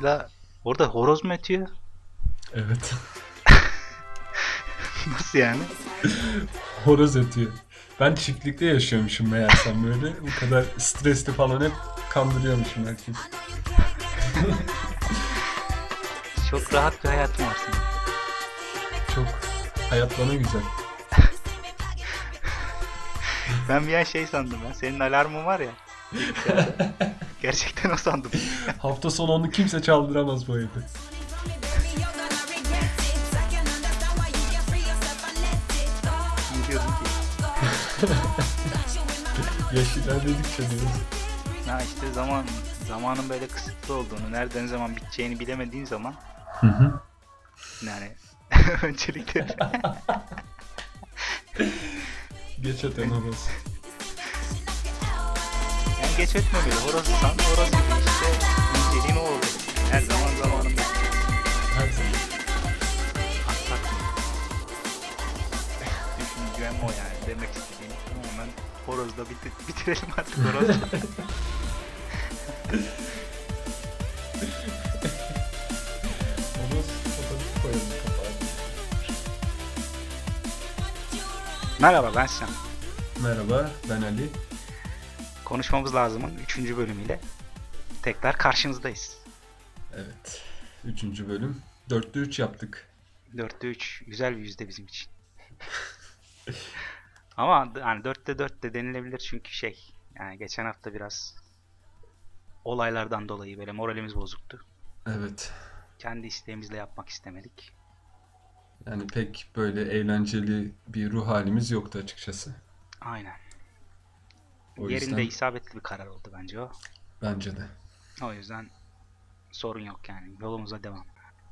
Dolayısıyla orada horoz mu ötüyor? Evet. Nasıl yani? Horoz ötüyor. Ben çiftlikte yaşıyormuşum meğersem böyle. Bu kadar stresli falan hep kandırıyormuşum herkes. Çok rahat bir hayatım var senin. Çok hayat bana güzel. Ben bir an şey sandım ben. Senin alarmın var ya. Gerçekten o sandım. Hafta sonu onu kimse çaldıramaz bu evde. Diyordum ki? Yaş ilerledikçe diyoruz. Ha işte zaman zamanın böyle kısıtlı olduğunu, nereden ne zaman biteceğini bilemediğin zaman Hı hı. yani öncelikle Geç horoz. Yani geç etmemeli. Horoz san horoz gibi işte inceliğin o oldu. Her zaman zamanında Her zaman. aksatmıyor. Düşüncem o yani demek istediğim. Tamamen horozla bitir- bitirelim artık horoz. Merhaba ben Sinan. Merhaba ben Ali. Konuşmamız lazımın 3. bölümüyle tekrar karşınızdayız. Evet. Üçüncü bölüm. Dörtte üç yaptık. 4'te 3 güzel bir yüzde bizim için. Ama yani 4'te 4 de denilebilir çünkü şey yani geçen hafta biraz olaylardan dolayı böyle moralimiz bozuktu. Evet. Kendi isteğimizle yapmak istemedik. Yani pek böyle eğlenceli bir ruh halimiz yoktu açıkçası. Aynen. O Yerinde yüzden isabetli bir karar oldu bence o. bence de. O yüzden sorun yok yani. Yolumuza devam.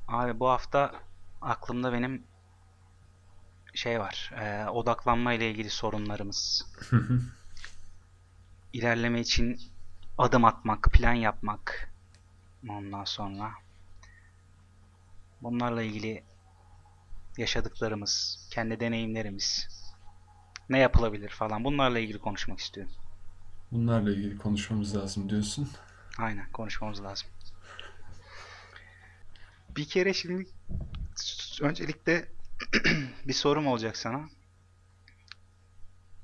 Abi bu hafta aklımda benim şey var. e, odaklanma ile ilgili sorunlarımız. İlerleme için adım atmak, plan yapmak. Ondan sonra bunlarla ilgili yaşadıklarımız, kendi deneyimlerimiz, ne yapılabilir falan bunlarla ilgili konuşmak istiyorum. Bunlarla ilgili konuşmamız lazım diyorsun. Aynen konuşmamız lazım. Bir kere şimdi öncelikle bir sorum olacak sana.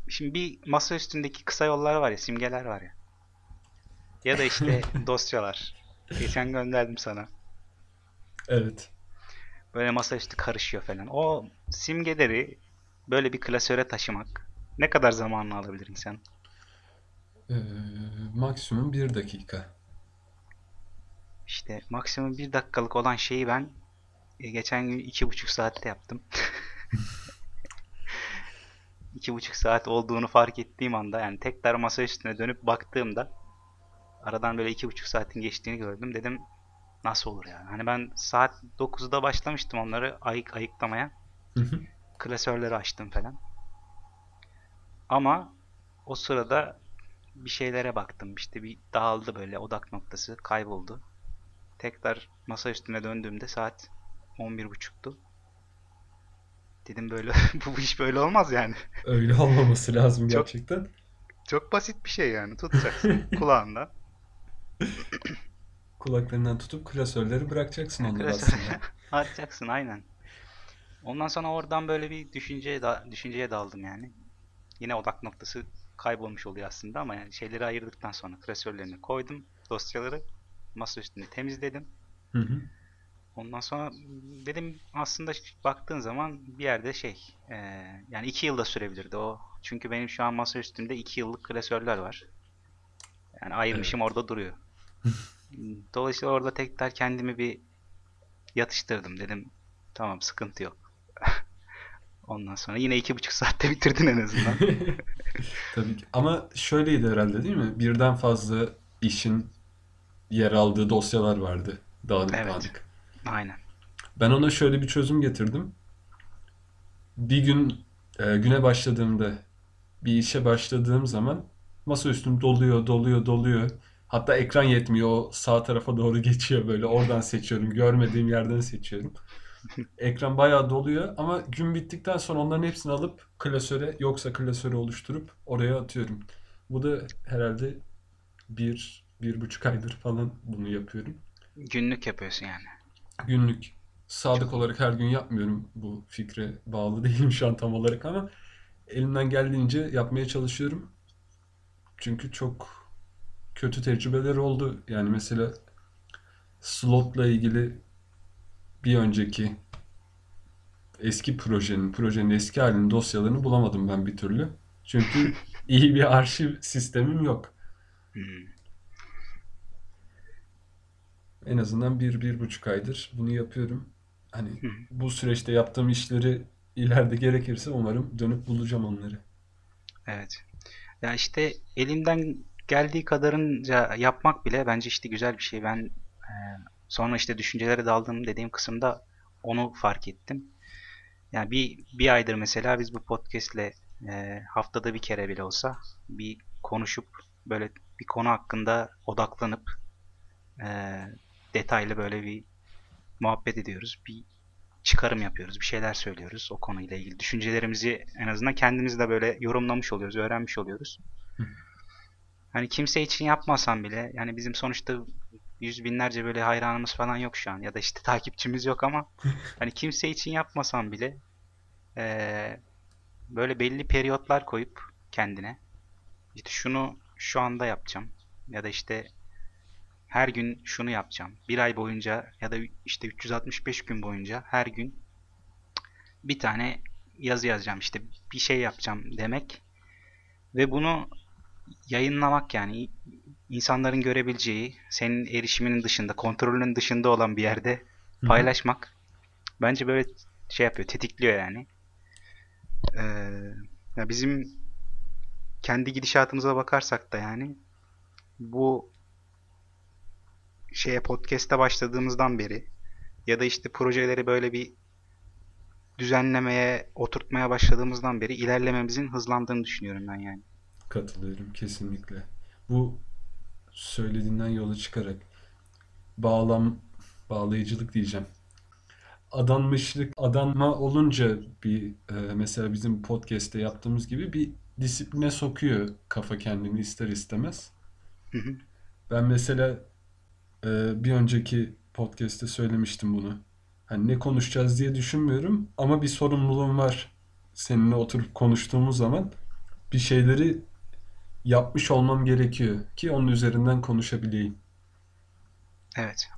Şimdi bir masa üstündeki kısa yollar var ya, simgeler var ya. Ya da işte dosyalar. Geçen gönderdim sana. Evet. Böyle masaüstü karışıyor falan. O simgeleri böyle bir klasöre taşımak ne kadar zamanını alabilir insan? Ee, maksimum bir dakika. İşte maksimum bir dakikalık olan şeyi ben e, geçen gün iki buçuk saatte yaptım. iki buçuk saat olduğunu fark ettiğim anda yani tekrar masa üstüne dönüp baktığımda aradan böyle iki buçuk saatin geçtiğini gördüm. Dedim nasıl olur yani? Hani ben saat 9'da başlamıştım onları ayık ayıklamaya. Hı hı. Klasörleri açtım falan. Ama o sırada bir şeylere baktım. İşte bir dağıldı böyle odak noktası kayboldu. Tekrar masa üstüne döndüğümde saat 11.30'tu. Dedim böyle bu iş böyle olmaz yani. Öyle olmaması lazım Çok- gerçekten. Çok basit bir şey yani. Tutacaksın kulağından. Kulaklarından tutup klasörleri bırakacaksın onları aslında. atacaksın aynen. Ondan sonra oradan böyle bir düşünceye da, düşünceye daldım yani. Yine odak noktası kaybolmuş oluyor aslında ama yani şeyleri ayırdıktan sonra klasörlerini koydum, dosyaları masa üstünde temizledim. Hı hı. Ondan sonra dedim aslında baktığın zaman bir yerde şey e, yani iki yılda sürebilirdi o. Çünkü benim şu an masa üstünde iki yıllık klasörler var. Yani ayırmışım orada duruyor. Dolayısıyla orada tekrar kendimi bir yatıştırdım dedim. Tamam sıkıntı yok. Ondan sonra yine iki buçuk saatte bitirdin en azından. Tabii ki. Ama şöyleydi herhalde değil mi? Birden fazla işin yer aldığı dosyalar vardı. Dağınık Evet. dağınık. Aynen. Ben ona şöyle bir çözüm getirdim. Bir gün e, güne başladığımda bir işe başladığım zaman masaüstüm doluyor, doluyor, doluyor. Hatta ekran yetmiyor. O sağ tarafa doğru geçiyor böyle. Oradan seçiyorum. Görmediğim yerden seçiyorum. Ekran bayağı doluyor ama gün bittikten sonra onların hepsini alıp klasöre yoksa klasöre oluşturup oraya atıyorum. Bu da herhalde bir bir buçuk aydır falan bunu yapıyorum. Günlük yapıyorsun yani. Günlük. Sadık olarak her gün yapmıyorum. Bu fikre bağlı değilim şu an tam olarak ama elimden geldiğince yapmaya çalışıyorum. Çünkü çok kötü tecrübeler oldu. Yani mesela slotla ilgili bir önceki eski projenin, projenin eski halinin dosyalarını bulamadım ben bir türlü. Çünkü iyi bir arşiv sistemim yok. Hmm. En azından bir, bir buçuk aydır bunu yapıyorum. Hani bu süreçte yaptığım işleri ileride gerekirse umarım dönüp bulacağım onları. Evet. Ya işte elimden geldiği kadarınca yapmak bile bence işte güzel bir şey. Ben e, sonra işte düşüncelere daldım dediğim kısımda onu fark ettim. Yani bir, bir aydır mesela biz bu podcastle e, haftada bir kere bile olsa bir konuşup böyle bir konu hakkında odaklanıp e, detaylı böyle bir muhabbet ediyoruz. Bir çıkarım yapıyoruz. Bir şeyler söylüyoruz o konuyla ilgili. Düşüncelerimizi en azından kendimiz de böyle yorumlamış oluyoruz, öğrenmiş oluyoruz. Hani kimse için yapmasam bile yani bizim sonuçta yüz binlerce böyle hayranımız falan yok şu an ya da işte takipçimiz yok ama hani kimse için yapmasam bile eee, böyle belli periyotlar koyup kendine işte şunu şu anda yapacağım ya da işte her gün şunu yapacağım. Bir ay boyunca ya da işte 365 gün boyunca her gün bir tane yazı yazacağım işte bir şey yapacağım demek ve bunu yayınlamak yani insanların görebileceği senin erişiminin dışında kontrolünün dışında olan bir yerde paylaşmak bence böyle şey yapıyor tetikliyor yani. Ee, ya bizim kendi gidişatımıza bakarsak da yani bu şeye podcast'e başladığımızdan beri ya da işte projeleri böyle bir düzenlemeye, oturtmaya başladığımızdan beri ilerlememizin hızlandığını düşünüyorum ben yani. Katılıyorum kesinlikle. Bu söylediğinden yola çıkarak bağlam, bağlayıcılık diyeceğim. Adanmışlık, adanma olunca bir e, mesela bizim podcast'te yaptığımız gibi bir disipline sokuyor kafa kendini ister istemez. Hı hı. Ben mesela e, bir önceki podcast'te söylemiştim bunu. Hani ne konuşacağız diye düşünmüyorum ama bir sorumluluğum var. Seninle oturup konuştuğumuz zaman bir şeyleri yapmış olmam gerekiyor ki onun üzerinden konuşabileyim. Evet.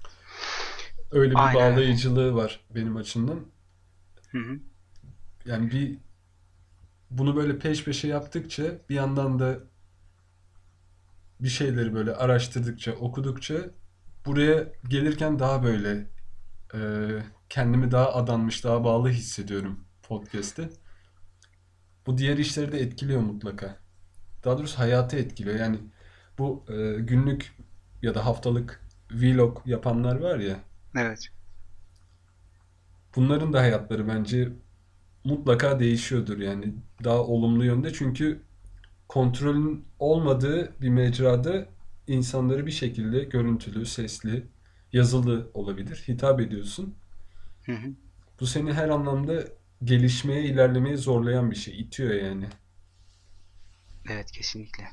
Öyle bir Aynen bağlayıcılığı var benim açımdan. Hı hı. Yani bir bunu böyle peş peşe yaptıkça bir yandan da bir şeyleri böyle araştırdıkça, okudukça buraya gelirken daha böyle e, kendimi daha adanmış, daha bağlı hissediyorum podcast'te. Bu diğer işleri de etkiliyor mutlaka. Daha doğrusu hayatı etkiliyor. Yani bu e, günlük ya da haftalık vlog yapanlar var ya, Evet. bunların da hayatları bence mutlaka değişiyordur yani daha olumlu yönde çünkü kontrolün olmadığı bir mecrada insanları bir şekilde görüntülü, sesli, yazılı olabilir. Hitap ediyorsun. Hı hı. Bu seni her anlamda gelişmeye, ilerlemeye zorlayan bir şey. itiyor yani. Evet kesinlikle.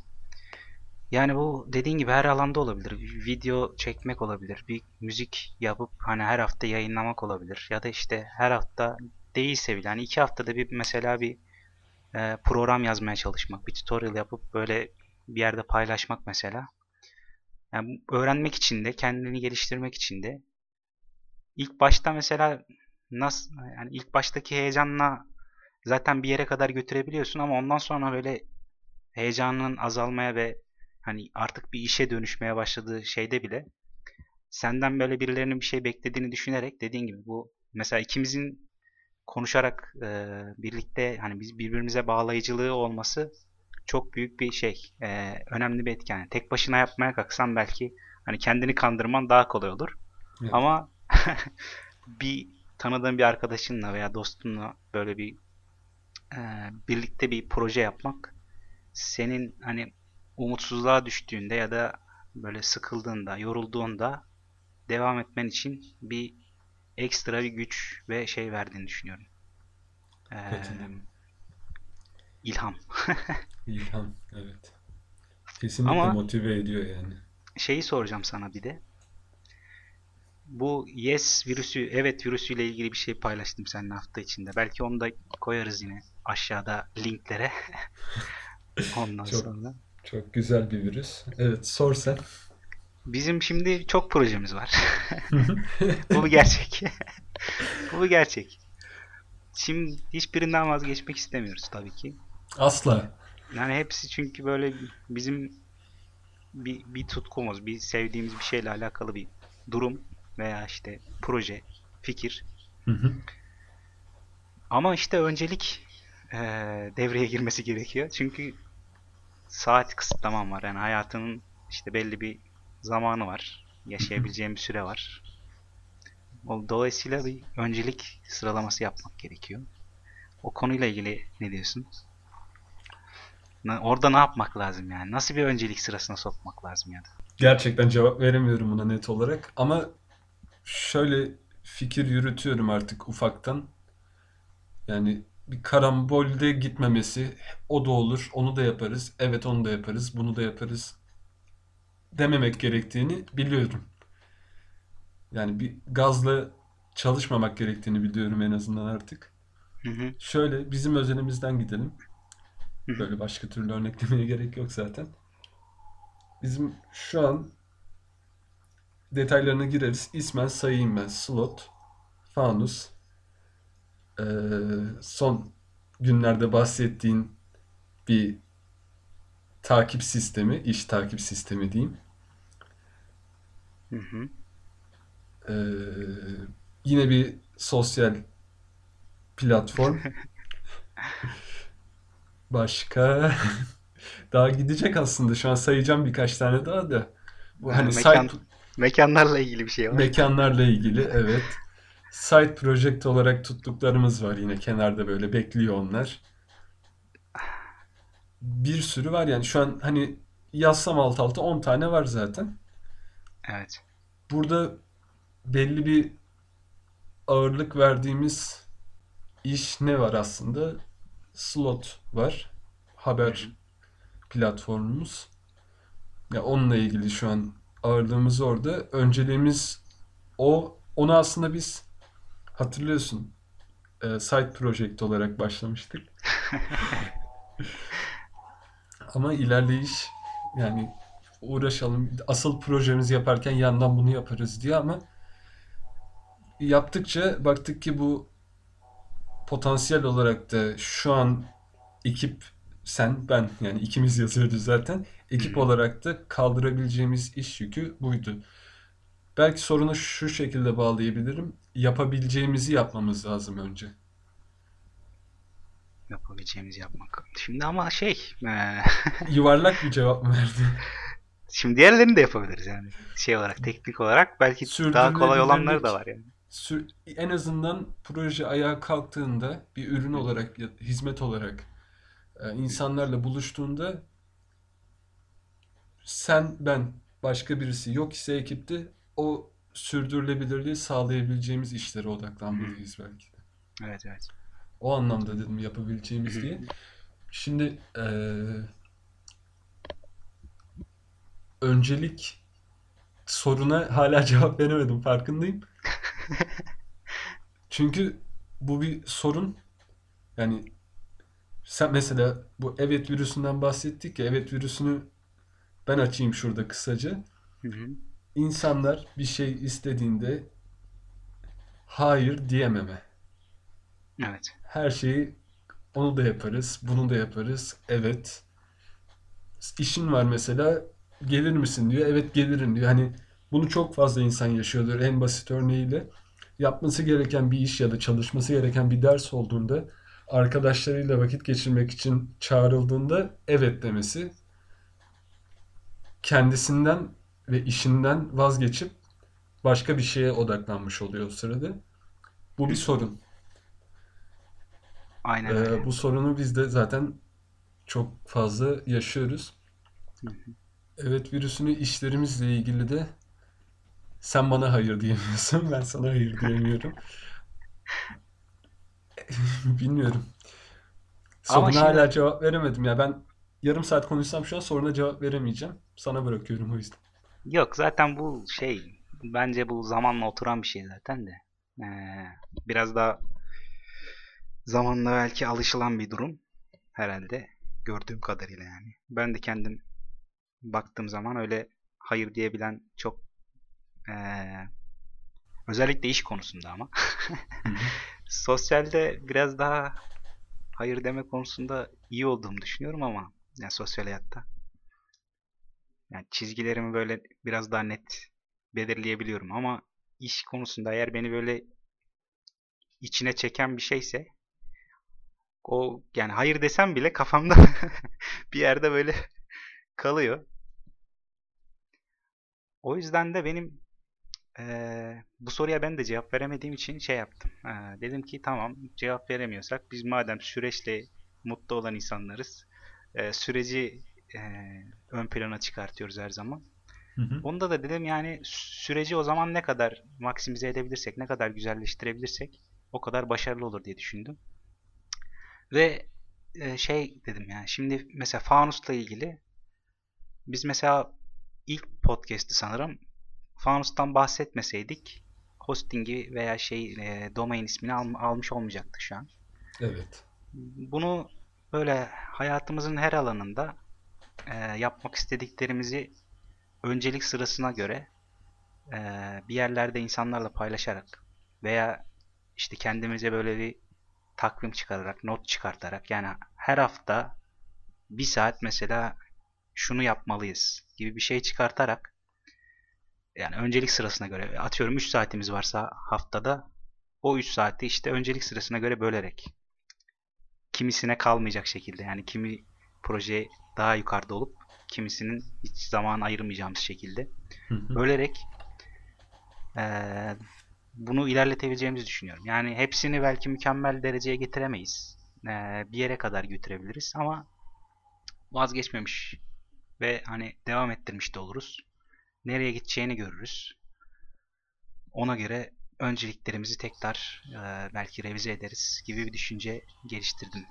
Yani bu dediğin gibi her alanda olabilir. Video çekmek olabilir. Bir müzik yapıp hani her hafta yayınlamak olabilir. Ya da işte her hafta değilse bile hani iki haftada bir mesela bir e, program yazmaya çalışmak, bir tutorial yapıp böyle bir yerde paylaşmak mesela. Yani öğrenmek için de, kendini geliştirmek için de ilk başta mesela nasıl yani ilk baştaki heyecanla zaten bir yere kadar götürebiliyorsun ama ondan sonra böyle heyecanın azalmaya ve hani artık bir işe dönüşmeye başladığı şeyde bile senden böyle birilerinin bir şey beklediğini düşünerek dediğin gibi bu mesela ikimizin konuşarak e, birlikte hani biz birbirimize bağlayıcılığı olması çok büyük bir şey. e, önemli bir etken. Yani tek başına yapmaya kalksan belki hani kendini kandırman daha kolay olur. Evet. Ama bir tanıdığın bir arkadaşınla veya dostunla böyle bir e, birlikte bir proje yapmak senin hani umutsuzluğa düştüğünde ya da böyle sıkıldığında, yorulduğunda devam etmen için bir ekstra bir güç ve şey verdiğini düşünüyorum. Ee, ilham. İlham, evet. Kesinlikle Ama motive ediyor yani. şeyi soracağım sana bir de. Bu Yes virüsü, evet virüsüyle ilgili bir şey paylaştım seninle hafta içinde. Belki onu da koyarız yine aşağıda linklere. Ondan Çok sonra. çok güzel bir virüs. Evet, sor sen. Bizim şimdi çok projemiz var. Bu bir gerçek. Bu bir gerçek. Şimdi hiçbirinden vazgeçmek istemiyoruz tabii ki. Asla. Yani hepsi çünkü böyle bizim bir, bir tutkumuz, bir sevdiğimiz bir şeyle alakalı bir durum veya işte proje, fikir. Hı hı. Ama işte öncelik eee, devreye girmesi gerekiyor. Çünkü saat kısıtlamam var. Yani hayatının işte belli bir zamanı var. Yaşayabileceğim bir süre var. Dolayısıyla bir öncelik sıralaması yapmak gerekiyor. O konuyla ilgili ne diyorsun? Orada ne yapmak lazım yani? Nasıl bir öncelik sırasına sokmak lazım ya da? Gerçekten cevap veremiyorum buna net olarak ama şöyle fikir yürütüyorum artık ufaktan. Yani bir karambolde gitmemesi, o da olur, onu da yaparız, evet onu da yaparız, bunu da yaparız dememek gerektiğini biliyorum. Yani bir gazla çalışmamak gerektiğini biliyorum en azından artık. Hı hı, Şöyle bizim özelimizden gidelim. hı hı. Böyle başka türlü örneklemeye gerek yok zaten. Bizim şu an detaylarına gireriz. İsmen sayayım ben. Slot, fanus, eee, son günlerde bahsettiğin bir takip sistemi, iş takip sistemi diyeyim. Hı hı. Eee, yine bir sosyal platform. Başka daha gidecek aslında. Şu an sayacağım birkaç tane daha da. Bu hani mekan site mekanlarla ilgili bir şey var. mekanlarla ilgili evet. Side project olarak tuttuklarımız var yine kenarda böyle bekliyor onlar. Bir sürü var yani şu an hani yazsam alt alta 10 tane var zaten. Evet. Burada belli bir ağırlık verdiğimiz iş ne var aslında? Slot var. Haber platformumuz. Ya onunla ilgili şu an ağırlığımız orada. Önceliğimiz o. Onu aslında biz hatırlıyorsun e, side project olarak başlamıştık. Ama ilerleyiş yani uğraşalım. Asıl projemizi yaparken yandan bunu yaparız diye ama yaptıkça baktık ki bu potansiyel olarak da şu an ekip sen ben yani ikimiz yazıyoruz zaten. Ekip hı. olarak da kaldırabileceğimiz iş yükü buydu. Belki sorunu şu şekilde bağlayabilirim. Yapabileceğimizi yapmamız lazım önce. Yapabileceğimizi yapmak. Şimdi ama şey eee, Yuvarlak bir cevap mı verdi? şimdi diğerlerini de yapabiliriz yani. Şey olarak, teknik olarak belki daha kolay olanları da var yani. sür- en azından proje ayağa kalktığında bir ürün olarak ya hizmet olarak e, insanlarla buluştuğunda sen ben başka birisi yok ise ekipte o sürdürülebilirliği sağlayabileceğimiz işlere odaklanmalıyız belki de. Evet evet. O anlamda dedim yapabileceğimiz diye. Şimdi eee, öncelik soruna hala cevap veremedim farkındayım. Çünkü bu bir sorun. Yani sen mesela bu evet virüsünden bahsettik ya evet virüsünü ben açayım şurada kısaca. Hı hı. İnsanlar bir şey istediğinde hayır diyememe. Evet. Her şeyi onu da yaparız, bunu da yaparız. Evet. İşin var mesela gelir misin diyor. Evet gelirim diyor. Hani bunu çok fazla insan yaşıyordur en basit örneğiyle. Yapması gereken bir iş ya da çalışması gereken bir ders olduğunda arkadaşlarıyla vakit geçirmek için çağrıldığında evet demesi kendisinden ve işinden vazgeçip başka bir şeye odaklanmış oluyor o sırada. Bu bir sorun. Aynen öyle. Ee, bu sorunu biz de zaten çok fazla yaşıyoruz. Hı hı. Evet virüsünü işlerimizle ilgili de sen bana hayır diyemiyorsun, ben sana hayır diyemiyorum. Bilmiyorum. Ama Soruna hala şimdi cevap veremedim ya. Ben yarım saat konuşsam şu an soruna cevap veremeyeceğim. Sana bırakıyorum o yüzden. Yok zaten bu şey bence bu zamanla oturan bir şey zaten de. Ee, biraz da zamanla belki alışılan bir durum herhalde gördüğüm kadarıyla yani. Ben de kendim baktığım zaman öyle hayır diyebilen çok ee, özellikle iş konusunda ama sosyalde biraz daha hayır deme konusunda iyi olduğumu düşünüyorum ama yani sosyal hayatta. Yani çizgilerimi böyle biraz daha net belirleyebiliyorum ama iş konusunda eğer beni böyle içine çeken bir şeyse o yani hayır desem bile kafamda bir yerde böyle kalıyor. O yüzden de benim eee, bu soruya ben de cevap veremediğim için şey yaptım. Eee, dedim ki tamam cevap veremiyorsak biz madem süreçle mutlu olan insanlarız eee, süreci eee, ön plana çıkartıyoruz her zaman. Hı hı. Onda da dedim yani süreci o zaman ne kadar maksimize edebilirsek, ne kadar güzelleştirebilirsek o kadar başarılı olur diye düşündüm. Ve e, şey dedim yani şimdi mesela Fanus'la ilgili biz mesela ilk podcast'ti sanırım Fanus'tan bahsetmeseydik hosting'i veya şey e, domain ismini al- almış olmayacaktık şu an. Evet. Bunu böyle hayatımızın her alanında e, yapmak istediklerimizi öncelik sırasına göre e, bir yerlerde insanlarla paylaşarak veya işte kendimize böyle bir takvim çıkararak, not çıkartarak yani her hafta bir saat mesela şunu yapmalıyız gibi bir şey çıkartarak yani öncelik sırasına göre atıyorum 3 saatimiz varsa haftada o 3 saati işte öncelik sırasına göre bölerek kimisine kalmayacak şekilde yani kimi proje daha yukarıda olup kimisinin hiç zaman ayırmayacağımız şekilde Hı hı. bölerek eee, bunu ilerletebileceğimizi düşünüyorum. Yani hepsini belki mükemmel dereceye getiremeyiz. Eee, bir yere kadar götürebiliriz ama vazgeçmemiş ve hani devam ettirmiş de oluruz. Nereye gideceğini görürüz. Ona göre önceliklerimizi tekrar eee, belki revize ederiz gibi bir düşünce geliştirdim.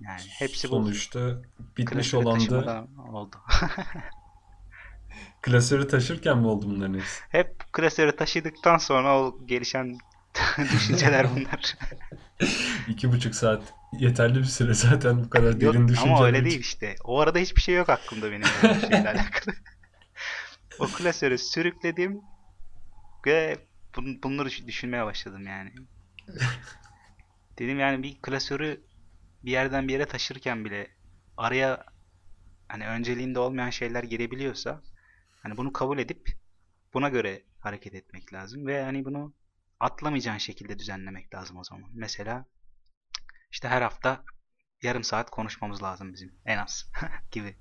Yani hepsi bu Sonuçta bitmiş klasöre olan da oldu. klasörü taşırken mi oldu bunların hepsi? Hep klasörü taşıdıktan sonra o gelişen düşünceler bunlar. İki buçuk saat yeterli bir süre zaten bu kadar Yok derin ama öyle için. değil işte. O arada hiçbir şey yok aklımda benim şeyle alakalı. O klasörü sürükledim ve bun- bunları düş- düşünmeye başladım yani. Dedim yani bir klasörü bir yerden bir yere taşırken bile araya hani önceliğinde olmayan şeyler girebiliyorsa hani bunu kabul edip buna göre hareket etmek lazım ve hani bunu atlamayacağın şekilde düzenlemek lazım o zaman. Mesela işte her hafta yarım saat konuşmamız lazım bizim en az gibi.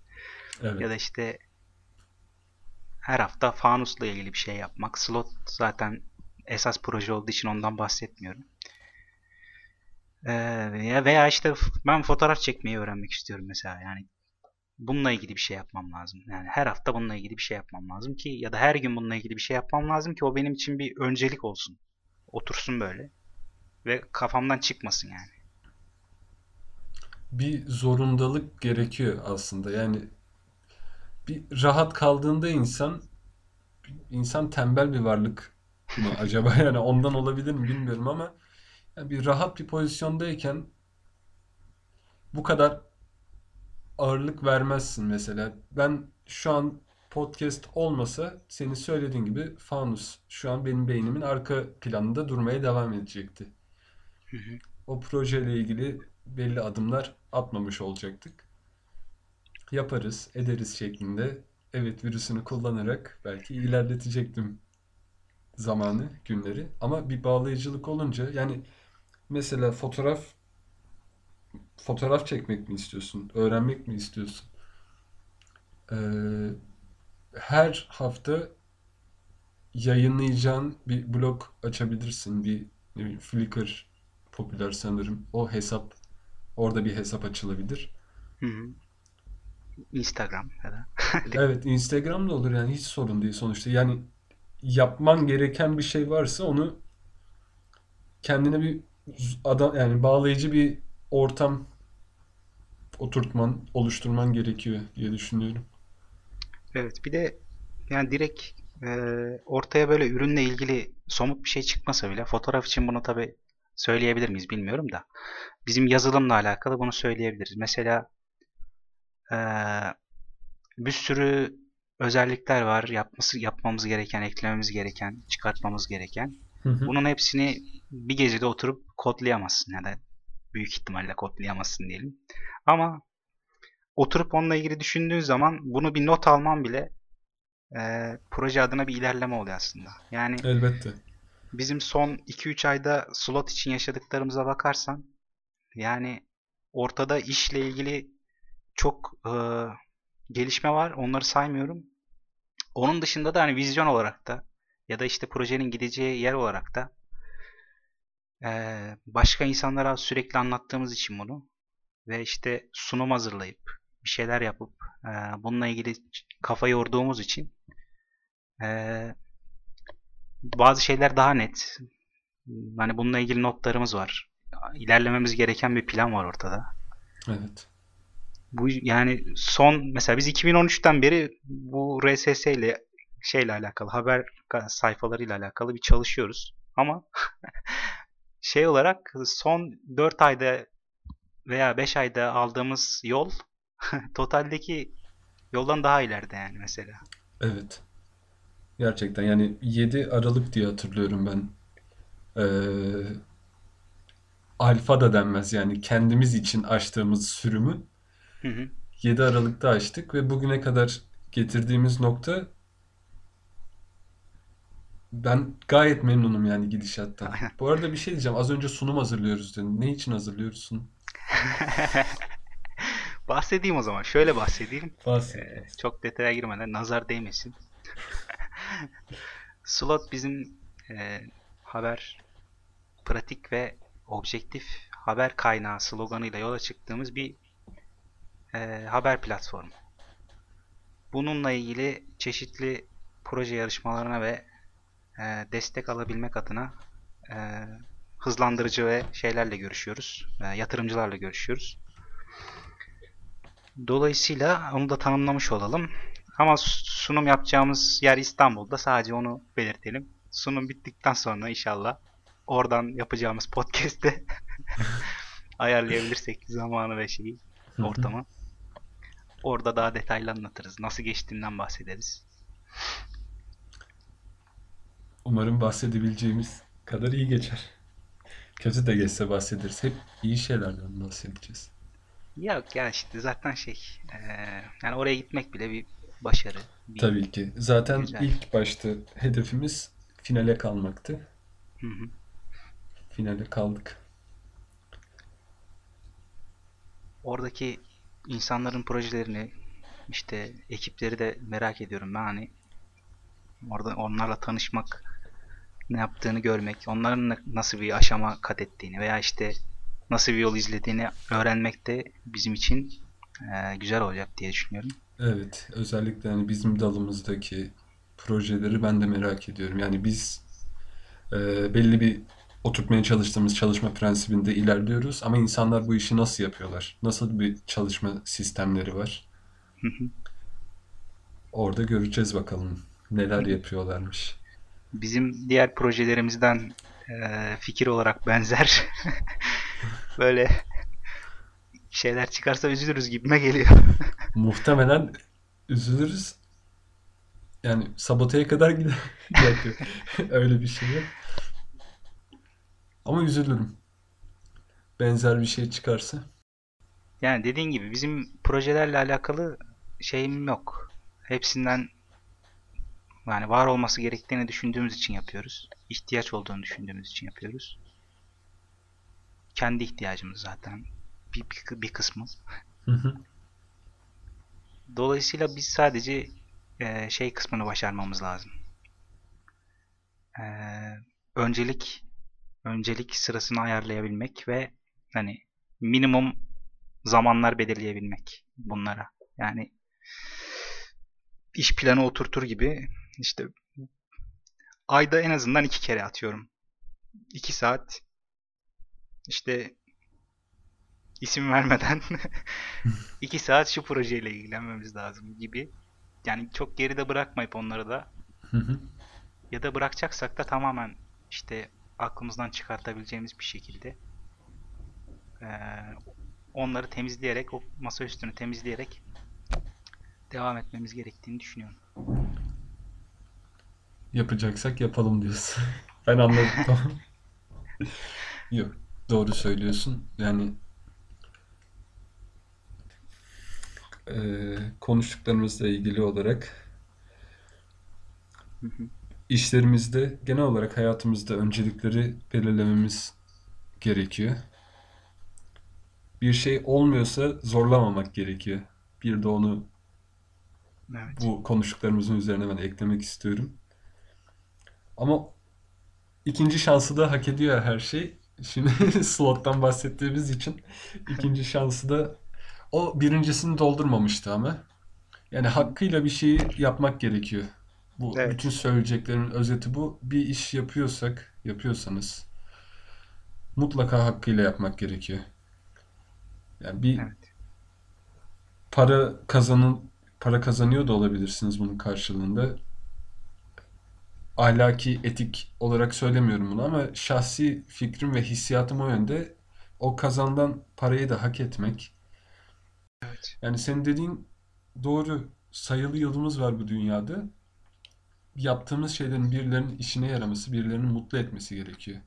Ya da Evet. işte her hafta fanusla ilgili bir şey yapmak. Slot zaten esas proje olduğu için ondan bahsetmiyorum. Ee, ya veya işte ben fotoğraf çekmeyi öğrenmek istiyorum mesela. Yani bununla ilgili bir şey yapmam lazım. Yani her hafta bununla ilgili bir şey yapmam lazım ki ya da her gün bununla ilgili bir şey yapmam lazım ki o benim için bir öncelik olsun. Otursun böyle ve kafamdan çıkmasın yani. Bir zorundalık gerekiyor aslında. Yani bir rahat kaldığında insan insan tembel bir varlık mı acaba? Yani ondan olabilir mi bilmiyorum ama bir rahat bir pozisyondayken bu kadar ağırlık vermezsin mesela. Ben şu an podcast olmasa senin söylediğin gibi fanus şu an benim beynimin arka planında durmaya devam edecekti. Hı hı. O projeyle ilgili belli adımlar atmamış olacaktık. Yaparız, ederiz şeklinde evet virüsünü kullanarak belki ilerletecektim zamanı, günleri. Ama bir bağlayıcılık olunca yani mesela fotoğraf fotoğraf çekmek mi istiyorsun? Öğrenmek mi istiyorsun? Ee, her hafta yayınlayacağın bir blog açabilirsin. Bir ne bileyim, Flickr popüler sanırım. O hesap orada bir hesap açılabilir. Hı hı. Instagram ya da Evet, Instagram'da olur yani hiç sorun değil sonuçta. Yani yapman gereken bir şey varsa onu kendine bir adam yani bağlayıcı bir ortam oturtman, oluşturman gerekiyor diye düşünüyorum. Evet, bir de yani direkt e, ortaya böyle ürünle ilgili somut bir şey çıkmasa bile fotoğraf için bunu tabi söyleyebilir miyiz bilmiyorum da bizim yazılımla alakalı bunu söyleyebiliriz. Mesela e, bir sürü özellikler var yapması yapmamız gereken, eklememiz gereken, çıkartmamız gereken. Hı hı. Bunun hepsini bir gecede oturup kodlayamazsın ya da büyük ihtimalle kodlayamazsın diyelim. Ama oturup onunla ilgili düşündüğün zaman bunu bir not alman bile e, proje adına bir ilerleme oluyor aslında. Yani Elbette. bizim son 2-3 ayda slot için yaşadıklarımıza bakarsan yani ortada işle ilgili çok e, gelişme var. Onları saymıyorum. Onun dışında da hani vizyon olarak da ya da işte projenin gideceği yer olarak da başka insanlara sürekli anlattığımız için bunu ve işte sunum hazırlayıp bir şeyler yapıp bununla ilgili kafa yorduğumuz için bazı şeyler daha net. Hani bununla ilgili notlarımız var. İlerlememiz gereken bir plan var ortada. Evet. Bu yani son mesela biz 2013'ten beri bu RSS ile şeyle alakalı haber sayfalarıyla alakalı bir çalışıyoruz. Ama şey olarak son 4 ayda veya 5 ayda aldığımız yol totaldeki yoldan daha ileride yani mesela. Evet. Gerçekten yani 7 Aralık diye hatırlıyorum ben. Ee, alfa da denmez yani kendimiz için açtığımız sürümü Hı hı. 7 Aralık'ta açtık ve bugüne kadar getirdiğimiz nokta ben gayet memnunum yani gidişattan. Aynen. Bu arada bir şey diyeceğim. Az önce sunum hazırlıyoruz dedin. Ne için hazırlıyoruz sunum? Bahsedeyim o zaman. Şöyle bahsedeyim. Bahset. Ee, çok detaya girmeden nazar değmesin. Slot bizim e, haber pratik ve objektif haber kaynağı sloganıyla yola çıktığımız bir e, haber platformu. Bununla ilgili çeşitli proje yarışmalarına ve e, destek alabilmek adına e, hızlandırıcı ve şeylerle görüşüyoruz. E, yatırımcılarla görüşüyoruz. Dolayısıyla onu da tanımlamış olalım. Ama sunum yapacağımız yer İstanbul'da. Sadece onu belirtelim. Sunum bittikten sonra inşallah oradan yapacağımız podcast'te ayarlayabilirsek zamanı ve şeyi, ortamı. Orada daha detaylı anlatırız. Nasıl geçtiğinden bahsederiz. Umarım bahsedebileceğimiz kadar iyi geçer. Kötü de geçse bahsederiz. Hep iyi şeylerden bahsedeceğiz. Yok ya işte zaten şey eee, yani oraya gitmek bile bir başarı. Bir Tabii ki. Zaten güzel. ilk başta hedefimiz finale kalmaktı. Hı hı. Finale kaldık. Oradaki insanların projelerini işte ekipleri de merak ediyorum ben hani orada onlarla tanışmak ne yaptığını görmek onların nasıl bir aşama kat ettiğini veya işte nasıl bir yol izlediğini öğrenmek de bizim için eee, güzel olacak diye düşünüyorum. Evet, özellikle hani bizim dalımızdaki projeleri ben de merak ediyorum. Yani biz e, belli bir oturtmaya çalıştığımız çalışma prensibinde ilerliyoruz ama insanlar bu işi nasıl yapıyorlar? Nasıl bir çalışma sistemleri var? Orada göreceğiz bakalım neler yapıyorlarmış. Bizim diğer projelerimizden eee, fikir olarak benzer böyle şeyler çıkarsa üzülürüz gibime geliyor. Muhtemelen üzülürüz. Yani saboteye kadar gider. Öyle bir şey yok. Ama üzülürüm. Benzer bir şey çıkarsa. Yani dediğin gibi bizim projelerle alakalı şeyim yok. Hepsinden yani var olması gerektiğini düşündüğümüz için yapıyoruz. İhtiyaç olduğunu düşündüğümüz için yapıyoruz. Kendi ihtiyacımız zaten bir, bir, bir kısmı. Hı hı. Dolayısıyla biz sadece e, şey kısmını başarmamız lazım. E, öncelik öncelik sırasını ayarlayabilmek ve hani minimum zamanlar belirleyebilmek bunlara. Yani iş planı oturtur gibi işte ayda en azından iki kere atıyorum. İki saat işte isim vermeden iki saat şu projeyle ilgilenmemiz lazım gibi yani çok geride bırakmayıp onları da ya da bırakacaksak da tamamen işte aklımızdan çıkartabileceğimiz bir şekilde eee, onları temizleyerek, o masa üstünü temizleyerek devam etmemiz gerektiğini düşünüyorum. Yapacaksak yapalım diyorsun. Ben anladım tamam. Yok, doğru söylüyorsun. Yani eee, konuştuklarımızla ilgili olarak işlerimizde, genel olarak hayatımızda öncelikleri belirlememiz gerekiyor. Bir şey olmuyorsa zorlamamak gerekiyor. Bir de onu Evet. bu konuştuklarımızın üzerine ben eklemek istiyorum. Ama ikinci şansı da hak ediyor her şey. Şimdi slottan bahsettiğimiz için ikinci şansı da o birincisini doldurmamıştı ama. Yani hakkıyla bir şeyi yapmak gerekiyor. Bu Evet. bütün söyleyeceklerimin özeti bu. Bir iş yapıyorsak, yapıyorsanız mutlaka hakkıyla yapmak gerekiyor. Yani bir Evet. para kazanın para kazanıyor da olabilirsiniz bunun karşılığında. Ahlaki, etik olarak söylemiyorum bunu ama şahsi fikrim ve hissiyatım o yönde. O kazanılan parayı da hak etmek. Evet. Yani senin dediğin doğru. Sayılı yılımız var bu dünyada. Yaptığımız şeylerin birilerinin işine yaraması, birilerinin mutlu etmesi gerekiyor.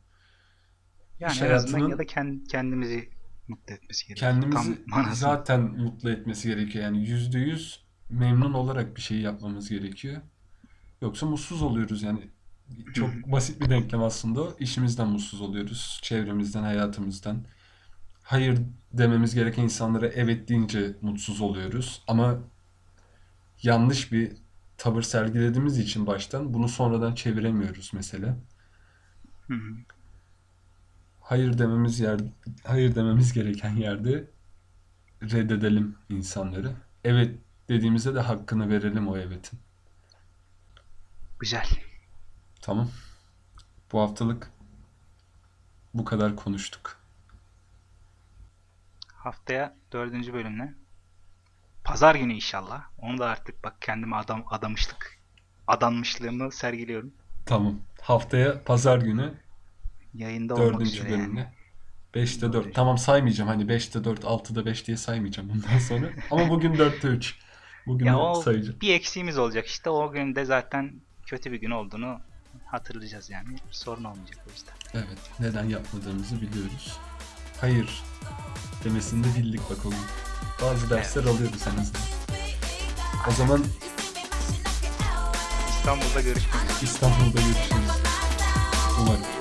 Yani İş en azından hayatının ya da kend- kendimizi mutlu etmesi gerekiyor. Tam kendimizi manasında. zaten mutlu etmesi gerekiyor. Yani yüzde yüz memnun olarak bir şey yapmamız gerekiyor. Yoksa mutsuz oluyoruz yani. Çok basit bir denklem aslında. İşimizden mutsuz oluyoruz. Çevremizden, hayatımızdan. Hayır dememiz gereken insanlara evet deyince mutsuz oluyoruz. Ama yanlış bir tavır sergilediğimiz için baştan bunu sonradan çeviremiyoruz mesela. Hı hı. Hayır dememiz yer, hayır dememiz gereken yerde reddedelim insanları. Evet dediğimizde de hakkını verelim o evetin. Güzel. Tamam. Bu haftalık bu kadar konuştuk. Haftaya dördüncü bölümle. Pazar günü inşallah. Onu da artık bak kendime adam adamışlık. Adanmışlığımı sergiliyorum. Tamam. Haftaya pazar günü Yayında olmak dördüncü yani. bölümle. 5'te 4. Dördüncü. Tamam saymayacağım. Hani 5'te 4, 6'da 5 diye saymayacağım bundan sonra. Ama bugün 4'te 3. Bugünü Ya sayacağım. bir eksiğimiz olacak işte. O günde zaten kötü bir gün olduğunu hatırlayacağız yani. Sorun olmayacak o yüzden. Evet. Neden yapmadığımızı biliyoruz. Hayır demesini de bildik bakalım. Bazı dersler alıyoruz en azından. O zaman İstanbul'da görüşmek üzere. İstanbul'da görüşürüz. Umarım.